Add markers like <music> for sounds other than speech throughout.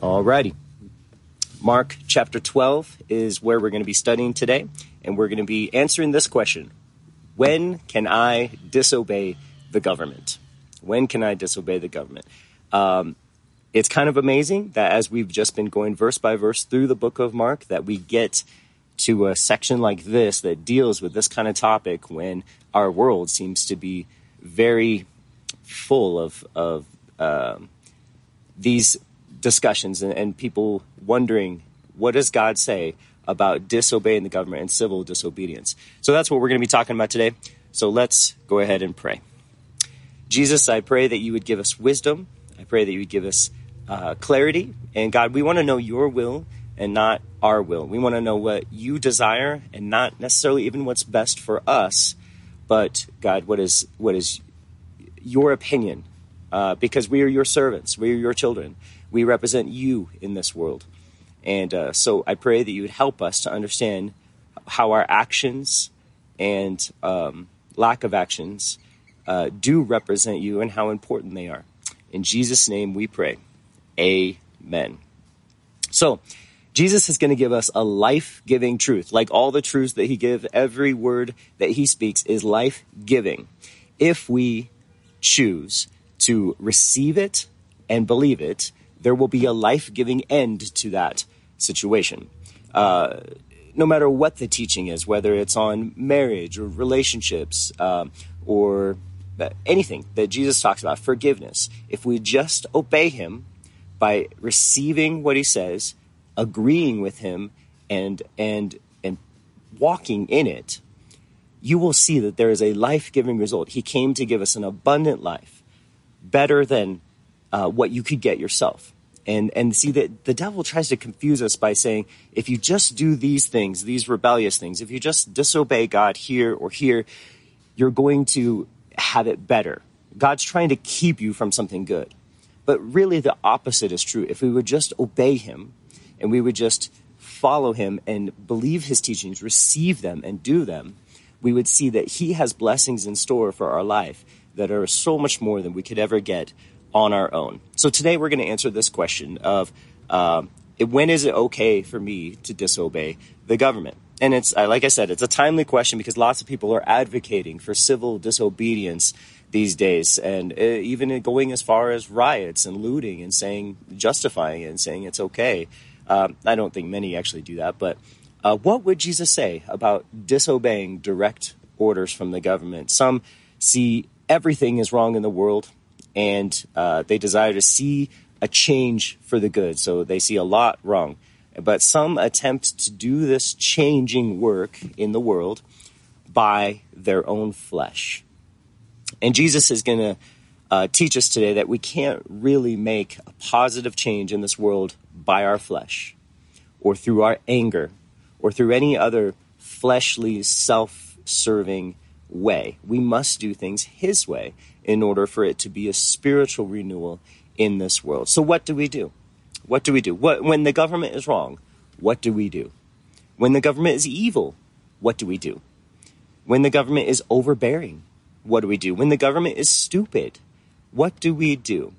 Alrighty. Mark chapter 12 is where we're going to be studying today, and we're going to be answering this question When can I disobey the government? When can I disobey the government? Um, it's kind of amazing that as we've just been going verse by verse through the book of Mark, that we get to a section like this that deals with this kind of topic when our world seems to be very full of, of um, these discussions and, and people wondering what does God say about disobeying the government and civil disobedience. So that's what we're going to be talking about today. So let's go ahead and pray. Jesus, I pray that you would give us wisdom. I pray that you would give us uh, clarity. And God, we want to know your will and not our will. We want to know what you desire and not necessarily even what's best for us, but God, what is what is your opinion? Uh, because we are your servants, we are your children. We represent you in this world. And uh, so I pray that you would help us to understand how our actions and um, lack of actions uh, do represent you and how important they are. In Jesus' name we pray. Amen. So, Jesus is going to give us a life giving truth. Like all the truths that he gives, every word that he speaks is life giving. If we choose to receive it and believe it, there will be a life giving end to that situation. Uh, no matter what the teaching is, whether it's on marriage or relationships um, or anything that Jesus talks about, forgiveness, if we just obey him by receiving what he says, agreeing with him, and and and walking in it, you will see that there is a life-giving result. He came to give us an abundant life, better than uh, what you could get yourself. And, and see that the devil tries to confuse us by saying, if you just do these things, these rebellious things, if you just disobey God here or here, you're going to have it better. God's trying to keep you from something good. But really, the opposite is true. If we would just obey Him and we would just follow Him and believe His teachings, receive them, and do them, we would see that He has blessings in store for our life that are so much more than we could ever get on our own. So today we're going to answer this question of uh, when is it okay for me to disobey the government? And it's like I said, it's a timely question because lots of people are advocating for civil disobedience these days, and uh, even going as far as riots and looting and saying justifying it and saying it's okay. Um, I don't think many actually do that, but uh, what would Jesus say about disobeying direct orders from the government? Some see everything is wrong in the world and uh, they desire to see a change for the good. So they see a lot wrong. But some attempt to do this changing work in the world by their own flesh. And Jesus is going to uh, teach us today that we can't really make a positive change in this world by our flesh or through our anger or through any other fleshly, self serving way. We must do things His way in order for it to be a spiritual renewal in this world. So, what do we do? What do we do? What, when the government is wrong, what do we do? When the government is evil, what do we do? When the government is overbearing, what do we do? When the government is stupid, what do we do?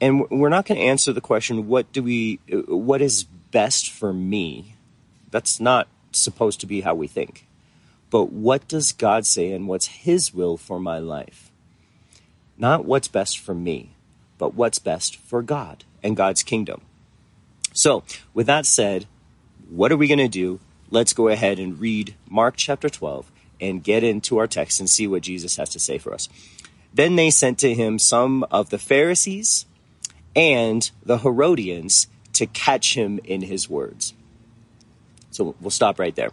And we're not going to answer the question, what do we, uh, what is best for me? That's not supposed to be how we think but what does God say and what's His will for my life? Not what's best for me, but what's best for God and God's kingdom. So, with that said, what are we going to do? Let's go ahead and read Mark chapter 12 and get into our text and see what Jesus has to say for us. Then they sent to him some of the Pharisees and the Herodians to catch him in his words. So we'll stop right there.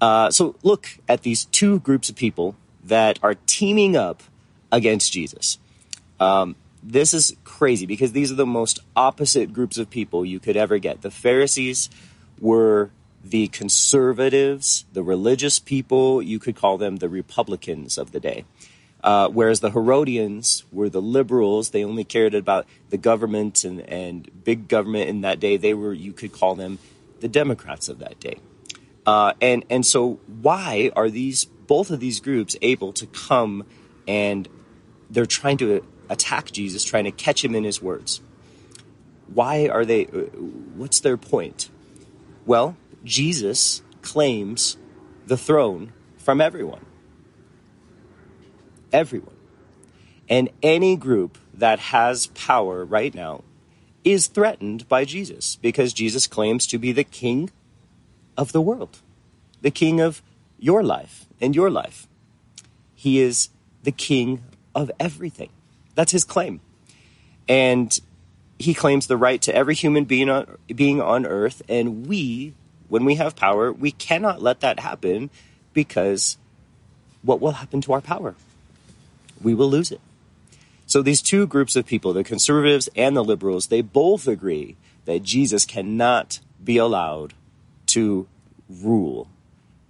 Uh, so look at these two groups of people that are teaming up against Jesus. Um, this is crazy because these are the most opposite groups of people you could ever get. The Pharisees were the conservatives, the religious people, you could call them the Republicans of the day. Uh, whereas the Herodians were the liberals, they only cared about the government and, and big government in that day. They were, you could call them the Democrats of that day. Uh, and and so why are these both of these groups able to come and they're trying to attack Jesus, trying to catch him in his words? Why are they, what's their point? Well, Jesus claims the throne from everyone. Everyone. And any group that has power right now is threatened by Jesus because Jesus claims to be the king of the world, the king of your life and your life. He is the king of everything. That's his claim. And he claims the right to every human being on, being on earth. And we, when we have power, we cannot let that happen because what will happen to our power? We will lose it. So these two groups of people, the conservatives and the liberals, they both agree that Jesus cannot be allowed to rule,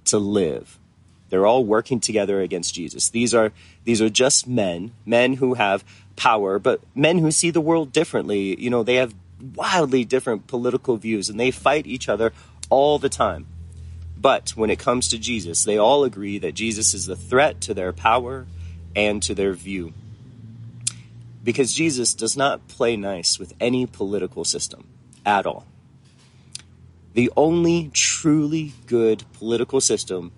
to live. They're all working together against Jesus. These are these are just men, men who have power, but men who see the world differently. You know, they have wildly different political views and they fight each other all the time. But when it comes to Jesus, they all agree that Jesus is the threat to their power and to their view because Jesus does not play nice with any political system at all. The only truly good political system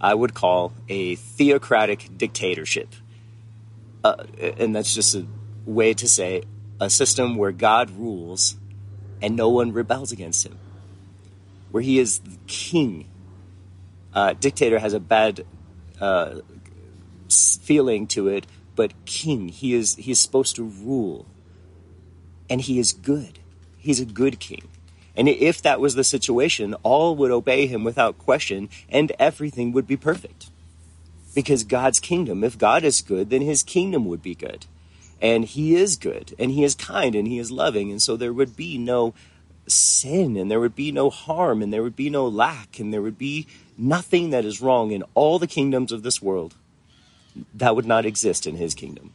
I would call a theocratic dictatorship. Uh, and that's just a way to say a system where God rules and no one rebels against him, where he is the king. Uh, dictator has a bad uh, feeling to it but king. He is, he is supposed to rule. And he is good. He's a good king. And if that was the situation, all would obey him without question, and everything would be perfect. Because God's kingdom, if God is good, then his kingdom would be good. And he is good, and he is kind, and he is loving, and so there would be no sin, and there would be no harm, and there would be no lack, and there would be nothing that is wrong in all the kingdoms of this world that would not exist in his kingdom.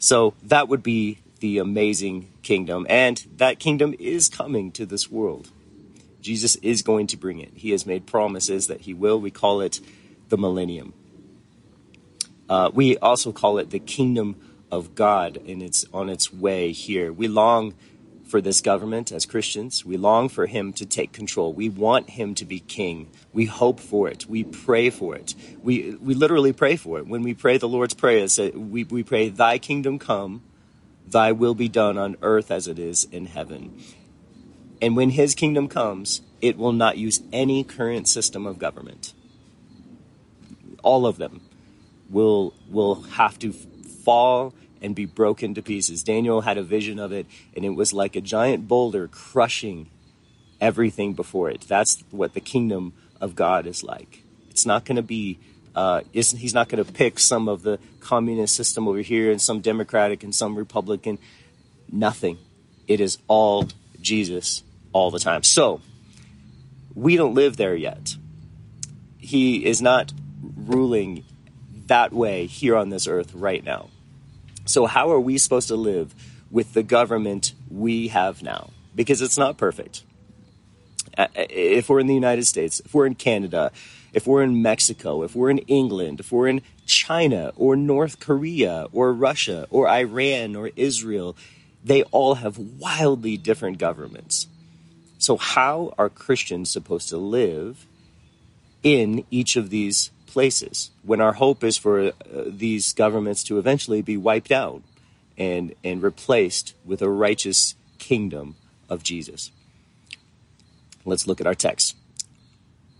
So that would be the amazing kingdom. And that kingdom is coming to this world. Jesus is going to bring it. He has made promises that he will. We call it the millennium. Uh, we also call it the kingdom of God, and it's on its way here. We long for this government as Christians. We long for him to take control. We want him to be king. We hope for it. We pray for it. We, we literally pray for it. When we pray the Lord's Prayer, we, we pray, Thy kingdom come, Thy will be done on earth as it is in heaven. And when his kingdom comes, it will not use any current system of government. All of them will, will have to fall and be broken to pieces. Daniel had a vision of it, and it was like a giant boulder crushing everything before it. That's what the kingdom of God is like. It's not going to be, uh, he's not going to pick some of the communist system over here and some Democratic and some Republican. Nothing. It is all Jesus all the time. So, we don't live there yet. He is not ruling that way here on this earth right now. So, how are we supposed to live with the government we have now? Because it's not perfect. Uh, if we're in the United States, if we're in Canada, if we're in Mexico, if we're in England, if we're in China or North Korea or Russia or Iran or Israel, they all have wildly different governments. So, how are Christians supposed to live in each of these places when our hope is for uh, these governments to eventually be wiped out and, and replaced with a righteous kingdom of Jesus. Let's look at our text.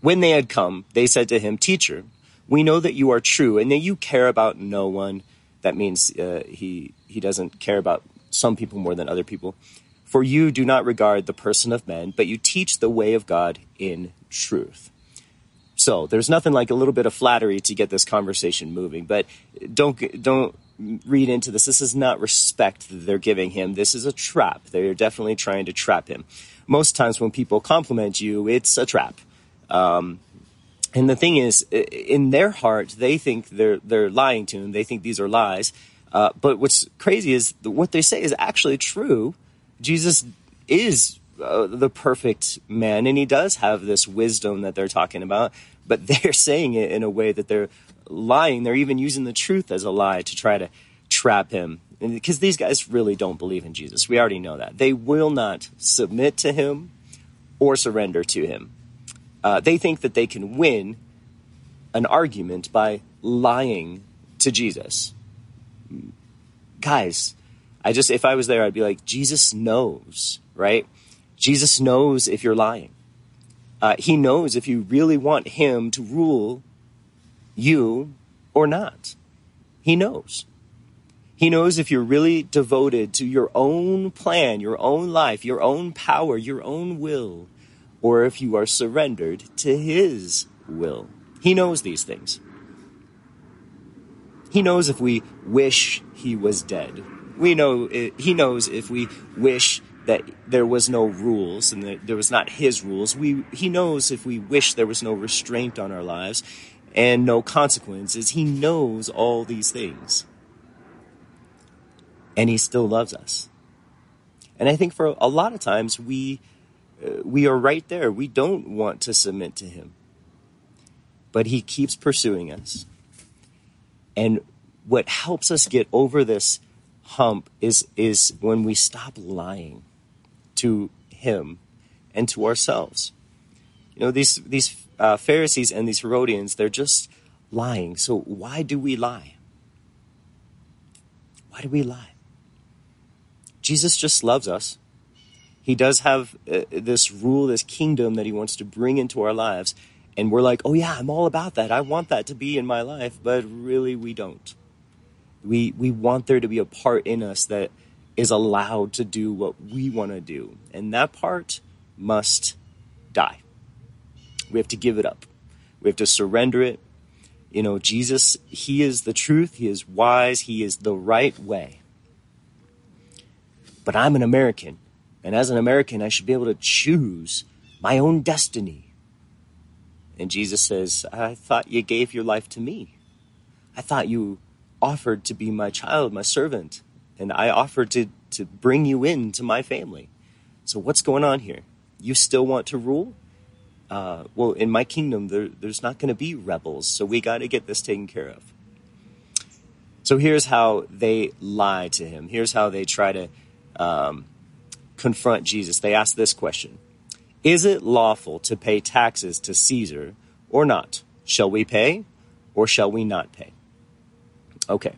When they had come, they said to him, Teacher, we know that you are true and that you care about no one. That means uh, he, he doesn't care about some people more than other people. For you do not regard the person of men, but you teach the way of God in truth. So there's nothing like a little bit of flattery to get this conversation moving, but don't don't read into this. This is not respect that they're giving him. This is a trap. They're definitely trying to trap him. Most times when people compliment you, it's a trap. Um, and the thing is, in their heart, they think they're they're lying to him. They think these are lies. Uh, but what's crazy is what they say is actually true. Jesus is uh, the perfect man, and he does have this wisdom that they're talking about, but <laughs> they're saying it in a way that they're lying. They're even using the truth as a lie to try to trap him. because these guys really don't believe in Jesus. We already know that. They will not submit to him or surrender to him. Uh, they think that they can win an argument by lying to Jesus. Guys, I just, if I was there, I'd be like, Jesus knows, right? Jesus knows if you're lying. Uh, he knows if you really want him to rule you or not. He knows. He knows if you're really devoted to your own plan, your own life, your own power, your own will, or if you are surrendered to His will. He knows these things. He knows if we wish He was dead. We know, eh, He knows if we wish that there was no rules and that there was not His rules. We, he knows if we wish there was no restraint on our lives and no consequences. He knows all these things and he still loves us. And I think for a lot of times we we are right there. We don't want to submit to him. But he keeps pursuing us. And what helps us get over this hump is is when we stop lying to him and to ourselves. You know, these these uh, Pharisees and these Herodians, they're just lying. So why do we lie? Why do we lie? Jesus just loves us. He does have uh, this rule, this kingdom that he wants to bring into our lives. And we're like, oh, yeah, I'm all about that. I want that to be in my life. But really, we don't. We, we want there to be a part in us that is allowed to do what we want to do. And that part must die. We have to give it up. We have to surrender it. You know, Jesus, He is the truth. He is wise. He is the right way. But I'm an American, and as an American, I should be able to choose my own destiny. And Jesus says, I thought you gave your life to me. I thought you offered to be my child, my servant, and I offered to, to bring you into my family. So what's going on here? You still want to rule? Uh, well, in my kingdom, there, there's not going to be rebels, so we got to get this taken care of. So here's how they lie to him. Here's how they try to um, confront Jesus. They ask this question Is it lawful to pay taxes to Caesar or not? Shall we pay or shall we not pay? Okay,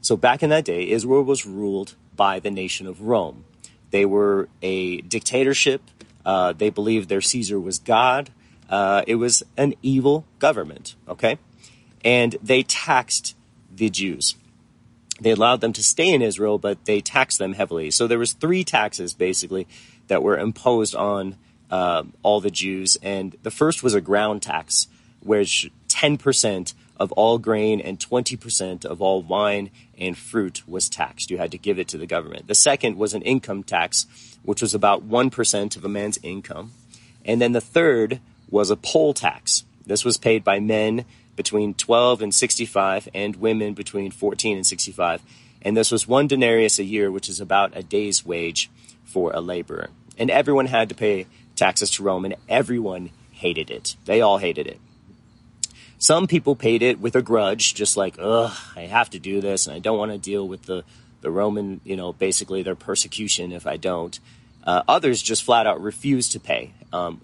so back in that day, Israel was ruled by the nation of Rome. They were a dictatorship. Uh, they believed their Caesar was God. Uh, it was an evil government, okay? And they taxed the Jews they allowed them to stay in Israel, but they taxed them heavily. So there was three taxes basically that were imposed on uh, all the Jews, and the first was a ground tax, which 10% of all grain and 20% of all wine and fruit was taxed. You had to give it to the government. The second was an income tax, which was about 1% of a man's income. And then the third was a poll tax. This was paid by men between 12 and 65 and women between 14 and 65. And this was one denarius a year, which is about a day's wage for a laborer. And everyone had to pay taxes to Rome, and everyone hated it. They all hated it. Some people paid it with a grudge, just like, ugh, I have to do this, and I don't want to deal with the, the Roman, you know, basically their persecution if I don't. Uh, others just flat out refused to pay. Um,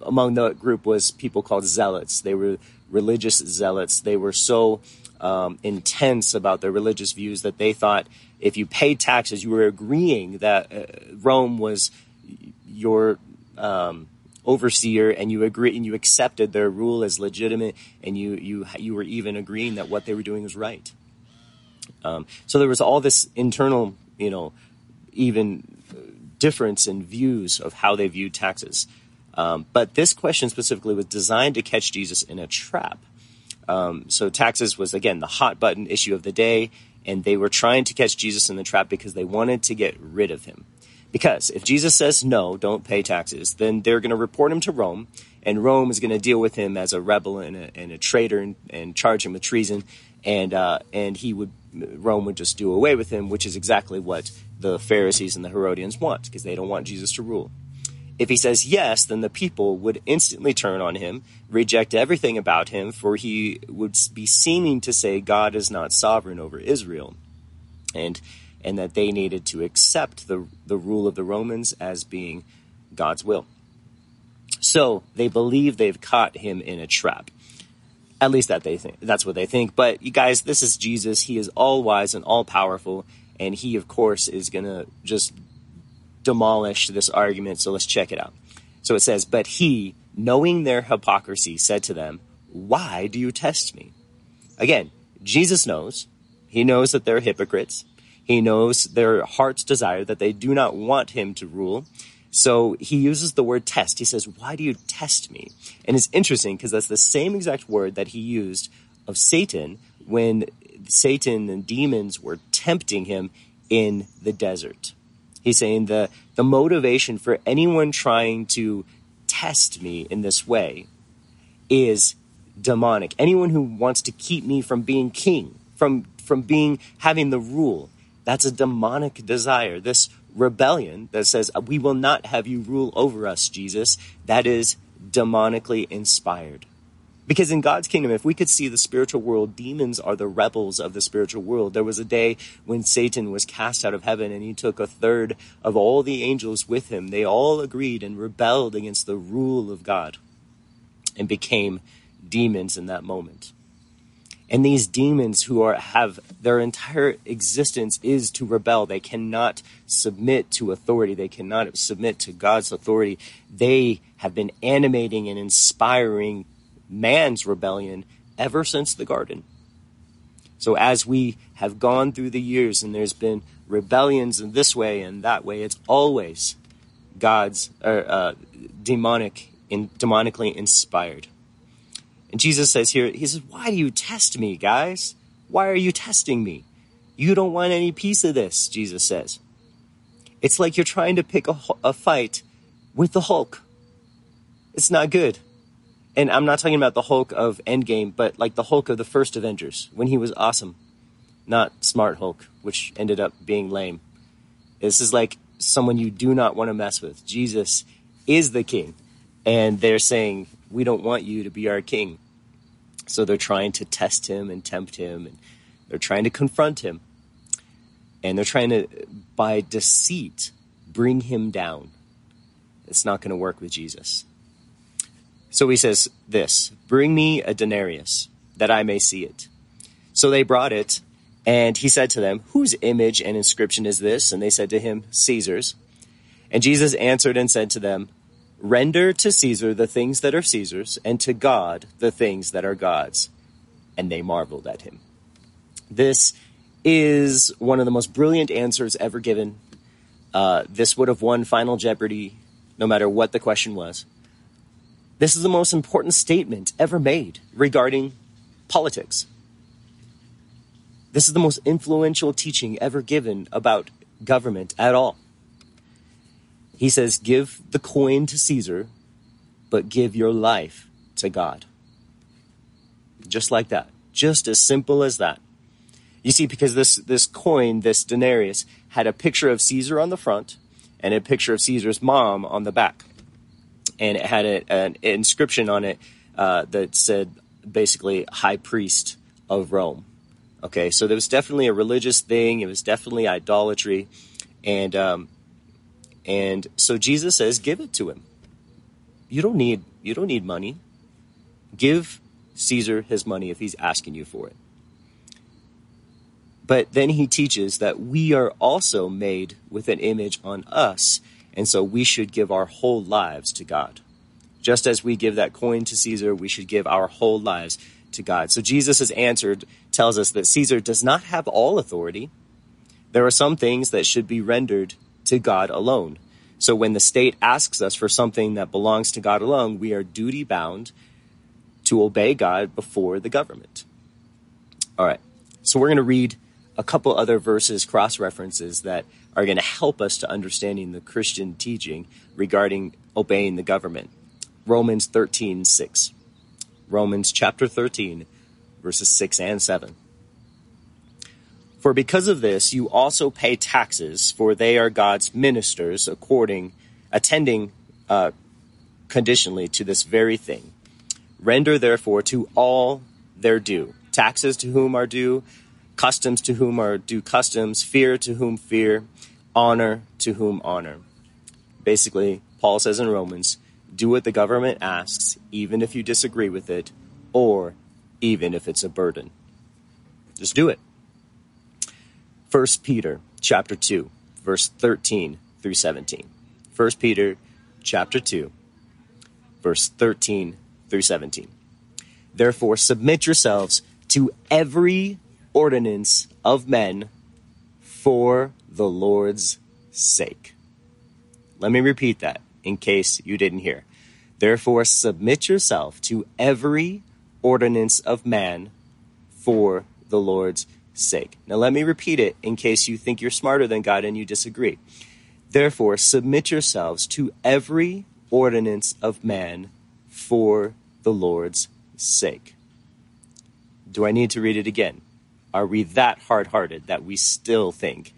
among the group was people called zealots. They were religious zealots. They were so um, intense about their religious views that they thought if you paid taxes, you were agreeing that uh, Rome was your um, overseer, and you agree and you accepted their rule as legitimate, and you you you were even agreeing that what they were doing was right. Um, so there was all this internal, you know, even difference in views of how they viewed taxes. Um, but this question specifically was designed to catch Jesus in a trap. Um, so taxes was again the hot button issue of the day, and they were trying to catch Jesus in the trap because they wanted to get rid of him. Because if Jesus says no, don't pay taxes, then they're going to report him to Rome, and Rome is going to deal with him as a rebel and a, and a traitor and, and, charge him with treason, and uh, and he would Rome would just do away with him, which is exactly what the Pharisees and the Herodians want because they don't want Jesus to rule. If he says yes, then the people would instantly turn on him, reject everything about him, for he would be seeming to say God is not sovereign over Israel. and and that they needed to accept the the rule of the Romans as being God's will. So they believe they've caught him in a trap. At least that they think. That's what they think. But you guys, this is Jesus. He is all wise and all powerful, and he, of course, is gonna just demolish this argument. So let's check it out. So it says, But he, knowing their hypocrisy, said to them, Why do you test me? Again, Jesus knows. He knows that they're hypocrites. He knows their heart's desire that they do not want him to rule. So he uses the word test. He says, Why do you test me? And it's interesting because that's the same exact word that he used of Satan when Satan and demons were tempting him in the desert. He's saying the, the motivation for anyone trying to test me in this way is demonic. Anyone who wants to keep me from being king, from, from being, having the rule, that's a demonic desire. This rebellion that says, we will not have you rule over us, Jesus, that is demonically inspired. Because in God's kingdom, if we could see the spiritual world, demons are the rebels of the spiritual world. There was a day when Satan was cast out of heaven and he took a third of all the angels with him. They all agreed and rebelled against the rule of God and became demons in that moment. And these demons who are have their entire existence is to rebel. They cannot submit to authority. They cannot submit to God's authority. They have been animating and inspiring man's rebellion ever since the garden. So as we have gone through the years and there's been rebellions in this way and that way, it's always God's or uh, demonic, in, demonically inspired. And Jesus says here, He says, "Why do you test me, guys? Why are you testing me? You don't want any piece of this." Jesus says. It's like you're trying to pick a, a fight with the Hulk. It's not good and I'm not talking about the Hulk of Endgame, but like the Hulk of the first Avengers when he was awesome, not Smart Hulk, which ended up being lame. This is like someone you do not want to mess with. Jesus is the king, and they're saying, We don't want you to be our king. So they're trying to test him and tempt him, and they're trying to confront him. And they're trying to, by deceit, bring him down. It's not going to work with Jesus. So he says this Bring me a denarius, that I may see it. So they brought it, and he said to them, Whose image and inscription is this? And they said to him, Caesar's. And Jesus answered and said to them, Render to Caesar the things that are Caesar's, and to God the things that are God's. And they marveled at him. This is one of the most brilliant answers ever given. Uh, this would have won Final Jeopardy no matter what the question was. This is the most important statement ever made regarding politics. This is the most influential teaching ever given about government at all. He says, Give the coin to Caesar, but give your life to God. Just like that. Just as simple as that. You see, because this, this coin, this denarius, had a picture of Caesar on the front and a picture of Caesar's mom on the back and it had a, an inscription on it uh, that said basically high priest of Rome. Okay, so there was definitely a religious thing. It was definitely idolatry, and um, and so Jesus says, "Give it to him. You don't need you don't need money. Give Caesar his money if he's asking you for it." But then he teaches that we are also made with an image on us and so we should give our whole lives to God. Just as we give that coin to Caesar, we should give our whole lives to God. So Jesus' answer tells us that Caesar does not have all authority. There are some things that should be rendered to God alone. So when the state asks us for something that belongs to God alone, we are duty bound to obey God before the government. All right. So we're going to read a couple other verses, cross references that are going to help us to understanding the Christian teaching regarding obeying the government. Romans 13, 6. Romans chapter 13, verses 6 and 7. For because of this you also pay taxes, for they are God's ministers, according attending uh, conditionally to this very thing. Render therefore to all their due. Taxes to whom are due? Customs to whom are due customs, fear to whom fear, honor to whom honor. Basically, Paul says in Romans, do what the government asks, even if you disagree with it, or even if it's a burden. Just do it. 1 Peter chapter 2, verse 13 through 17. 1 Peter chapter 2, verse 13 through 17. Therefore, submit yourselves to every ordinance of men for the Lord's sake. Let me repeat that in case you didn't hear. Therefore, submit yourself to every ordinance of man for the Lord's sake. Now, let me repeat it in case you think you're smarter than God and you disagree. Therefore, submit yourselves to every ordinance of man for the Lord's sake. Do I need to read it again? Are we that hard hearted that we still think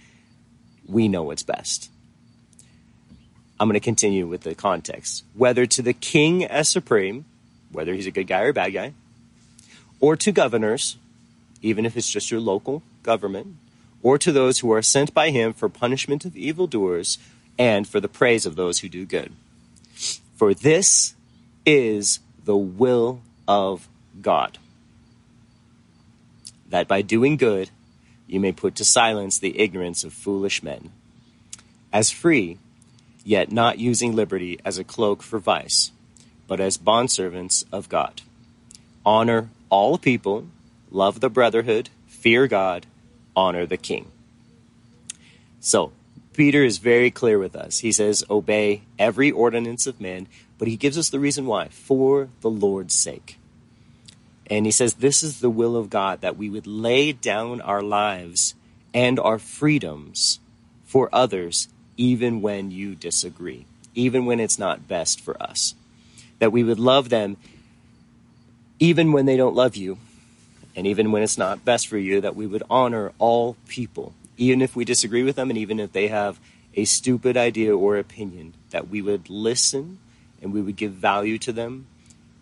we know what's best? I'm going to continue with the context. Whether to the king as supreme, whether he's a good guy or a bad guy, or to governors, even if it's just your local government, or to those who are sent by him for punishment of evildoers and for the praise of those who do good. For this is the will of God, that by doing good you may put to silence the ignorance of foolish men. As free, yet not using liberty as a cloak for vice, but as bondservants of God. Honor all people, love the brotherhood, fear God, honor the king. So, Peter is very clear with us. He says, Obey every ordinance of men, but he gives us the reason why for the Lord's sake. And he says, This is the will of God, that we would lay down our lives and our freedoms for others, even when you disagree, even when it's not best for us. That we would love them even when they don't love you, and even when it's not best for you, that we would honor all people, even if we disagree with them, and even if they have a stupid idea or opinion, that we would listen and we would give value to them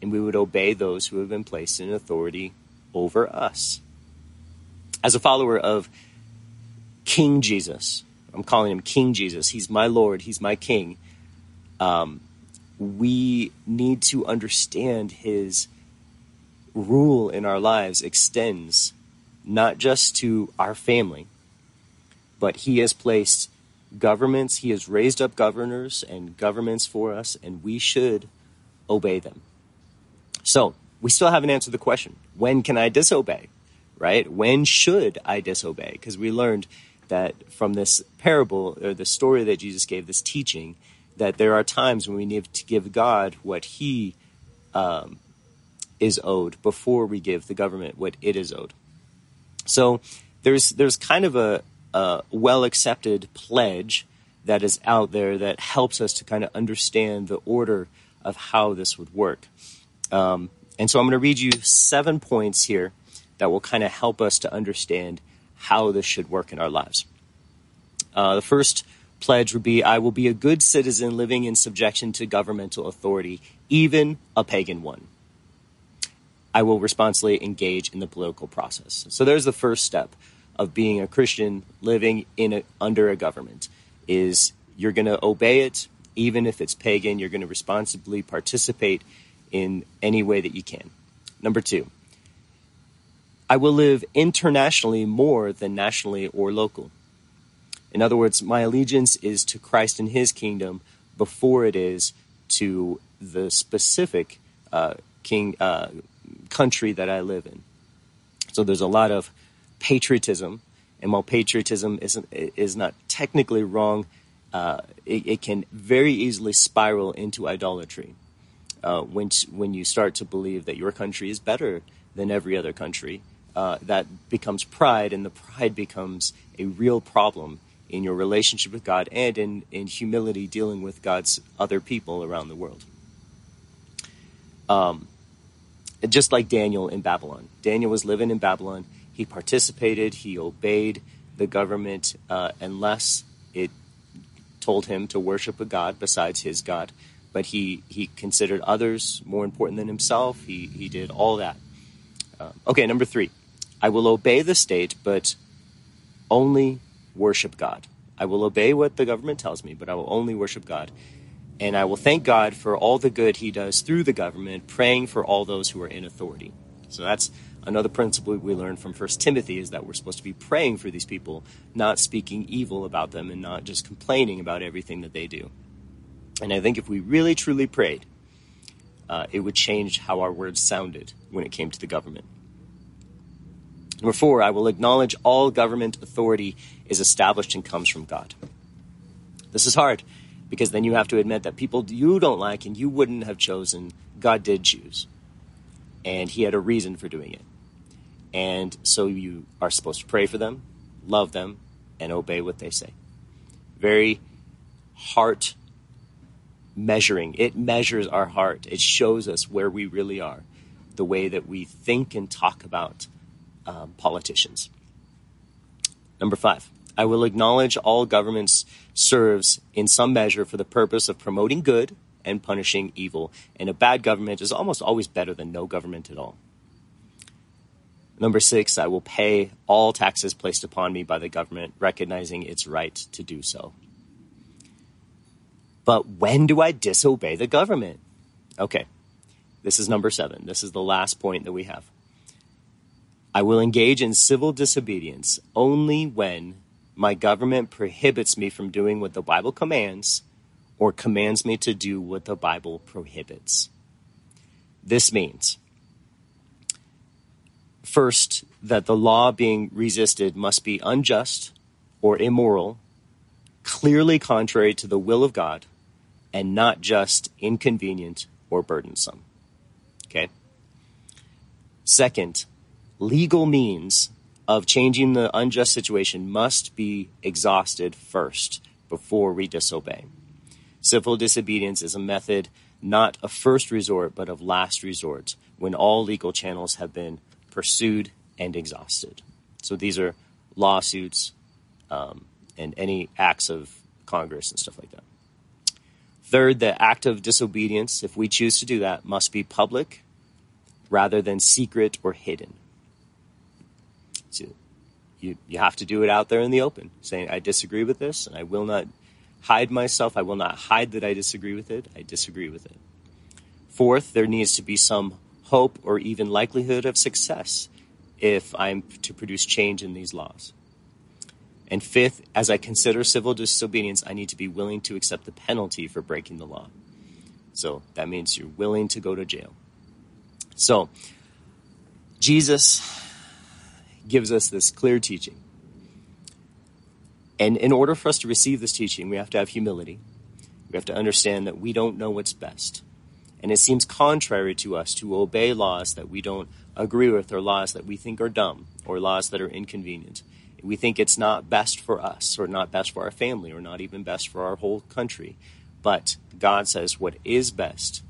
and we would obey those who have been placed in authority over us. As a follower of King Jesus, I'm calling him King Jesus, he's my Lord, he's my King. Um, we need to understand his rule in our lives extends not just to our family, but he has placed governments, he has raised up governors and governments for us, and we should obey them. So, we still haven't answered the question when can I disobey? Right? When should I disobey? Because we learned that from this parable or the story that Jesus gave, this teaching, that there are times when we need to give God what He um, is owed before we give the government what it is owed. So there's there's kind of a, a well accepted pledge that is out there that helps us to kind of understand the order of how this would work. Um, and so I'm going to read you seven points here that will kind of help us to understand how this should work in our lives. Uh, the first pledge would be I will be a good citizen living in subjection to governmental authority, even a pagan one. I will responsibly engage in the political process. So there's the first step of being a Christian living in a, under a government is you're going to obey it even if it's pagan you're going to responsibly participate in any way that you can. Number 2. I will live internationally more than nationally or local. In other words, my allegiance is to Christ and his kingdom before it is to the specific uh, king uh, country that I live in. So there's a lot of patriotism, and while patriotism isn't is not technically wrong, uh, it, it, can very easily spiral into idolatry. Uh, when when you start to believe that your country is better than every other country, uh, that becomes pride, and the pride becomes a real problem in your relationship with God and in, in humility dealing with God's other people around the world. Um, just like Daniel in Babylon. Daniel was living in Babylon. He participated, he obeyed the government uh, unless it told him to worship a god besides his God. But he, he considered others more important than himself. He, he did all that. Uh, okay, number three. I will obey the state, but only worship God. I will obey what the government tells me, but I will only worship God. And I will thank God for all the good He does through the government, praying for all those who are in authority. So that's another principle we learned from First Timothy is that we're supposed to be praying for these people, not speaking evil about them and not just complaining about everything that they do. And I think if we really truly prayed, uh, it would change how our words sounded when it came to the government. Number four, I will acknowledge all government authority is established and comes from God. This is hard because then you have to admit that people you don't like and you wouldn't have chosen, God did choose. And He had a reason for doing it. And so you are supposed to pray for them, love them, and obey what they say. Very heart measuring. It measures our heart. It shows us where we really are, the way that we think and talk about um, politicians. Number five, I will acknowledge all governments serves in some measure for the purpose of promoting good and punishing evil. And a bad government is almost always better than no government at all. Number six, I will pay all taxes placed upon me by the government, recognizing its right to do so. But when do I disobey the government? Okay, this is number seven. This is the last point that we have. I will engage in civil disobedience only when my government prohibits me from doing what the Bible commands or commands me to do what the Bible prohibits. This means, first, that the law being resisted must be unjust or immoral, clearly contrary to the will of God, and not just inconvenient or burdensome. Okay? Second, legal means of changing the unjust situation must be exhausted first before we disobey. Civil disobedience is a method not of first resort but of last resort when all legal channels have been pursued and exhausted. So these are lawsuits um, and any acts of Congress and stuff like that. Third, the act of disobedience, if we choose to do that, must be public rather than secret or hidden. So you, you have to do it out there in the open, saying, I disagree with this, and I will not hide myself. I will not hide that I disagree with it. I disagree with it. Fourth, there needs to be some hope or even likelihood of success if I'm to produce change in these laws. And fifth, as I consider civil disobedience, I need to be willing to accept the penalty for breaking the law. So that means you're willing to go to jail. So Jesus gives us this clear teaching. And in order for us to receive this teaching, we have to have humility. We have to understand that we don't know what's best. And it seems contrary to us to obey laws that we don't agree with, or laws that we think are dumb, or laws that are inconvenient we think it's not best for us or not best for our family or not even best for our whole country. But God says what is best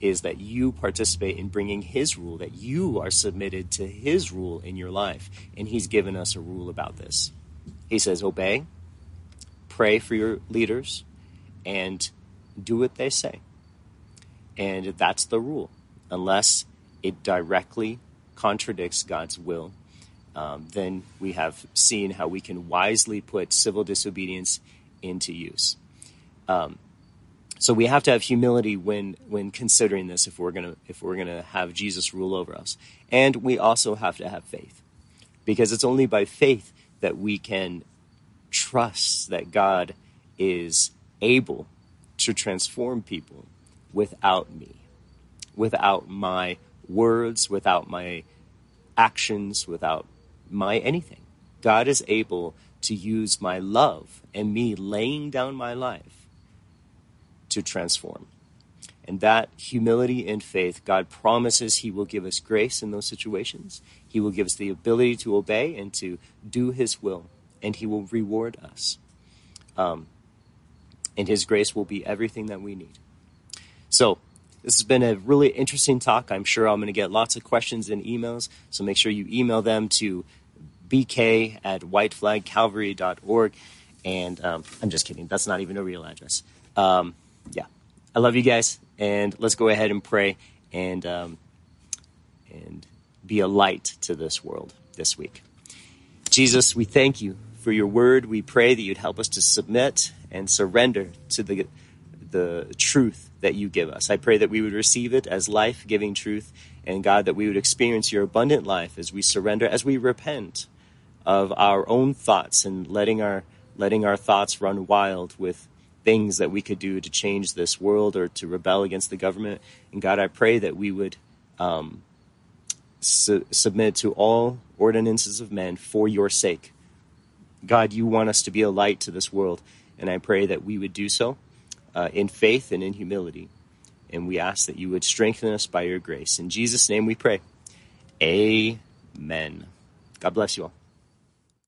is that you participate in bringing His rule, that you are submitted to His rule in your life. And He's given us a rule about this. He says, obey, pray for your leaders, and do what they say. And that's the rule, unless it directly contradicts God's will um, then we have seen how we can wisely put civil disobedience into use. Um, so we have to have humility when when considering this if we're gonna if we're gonna have Jesus rule over us, and we also have to have faith, because it's only by faith that we can trust that God is able to transform people without me, without my words, without my actions, without my anything. God is able to use my love and me laying down my life to transform. And that humility and faith, God promises He will give us grace in those situations. He will give us the ability to obey and to do His will, and He will reward us. Um, and His grace will be everything that we need. So, this has been a really interesting talk. I'm sure I'm going to get lots of questions and emails, so make sure you email them to bk at whiteflagcalvary.org. And um, I'm just kidding. That's not even a real address. Um, yeah. I love you guys. And let's go ahead and pray and, um, and be a light to this world. this week. Jesus, we thank you for your word. We pray that you'd help us to submit and surrender to the, the truth that you give us. I pray that we would receive it as life giving truth, and God, that we would experience your abundant life as we surrender, as we repent of our own thoughts and letting our letting our thoughts run wild with things that we could do to change this world or to rebel against the government. And God, I pray that we would um, su- submit to all ordinances of men for your sake. God, you want us to be a light to this world, and I pray that we would do so uh, in faith and in humility. And we ask that you would strengthen us by your grace. In Jesus' name we pray. Amen. God bless you all.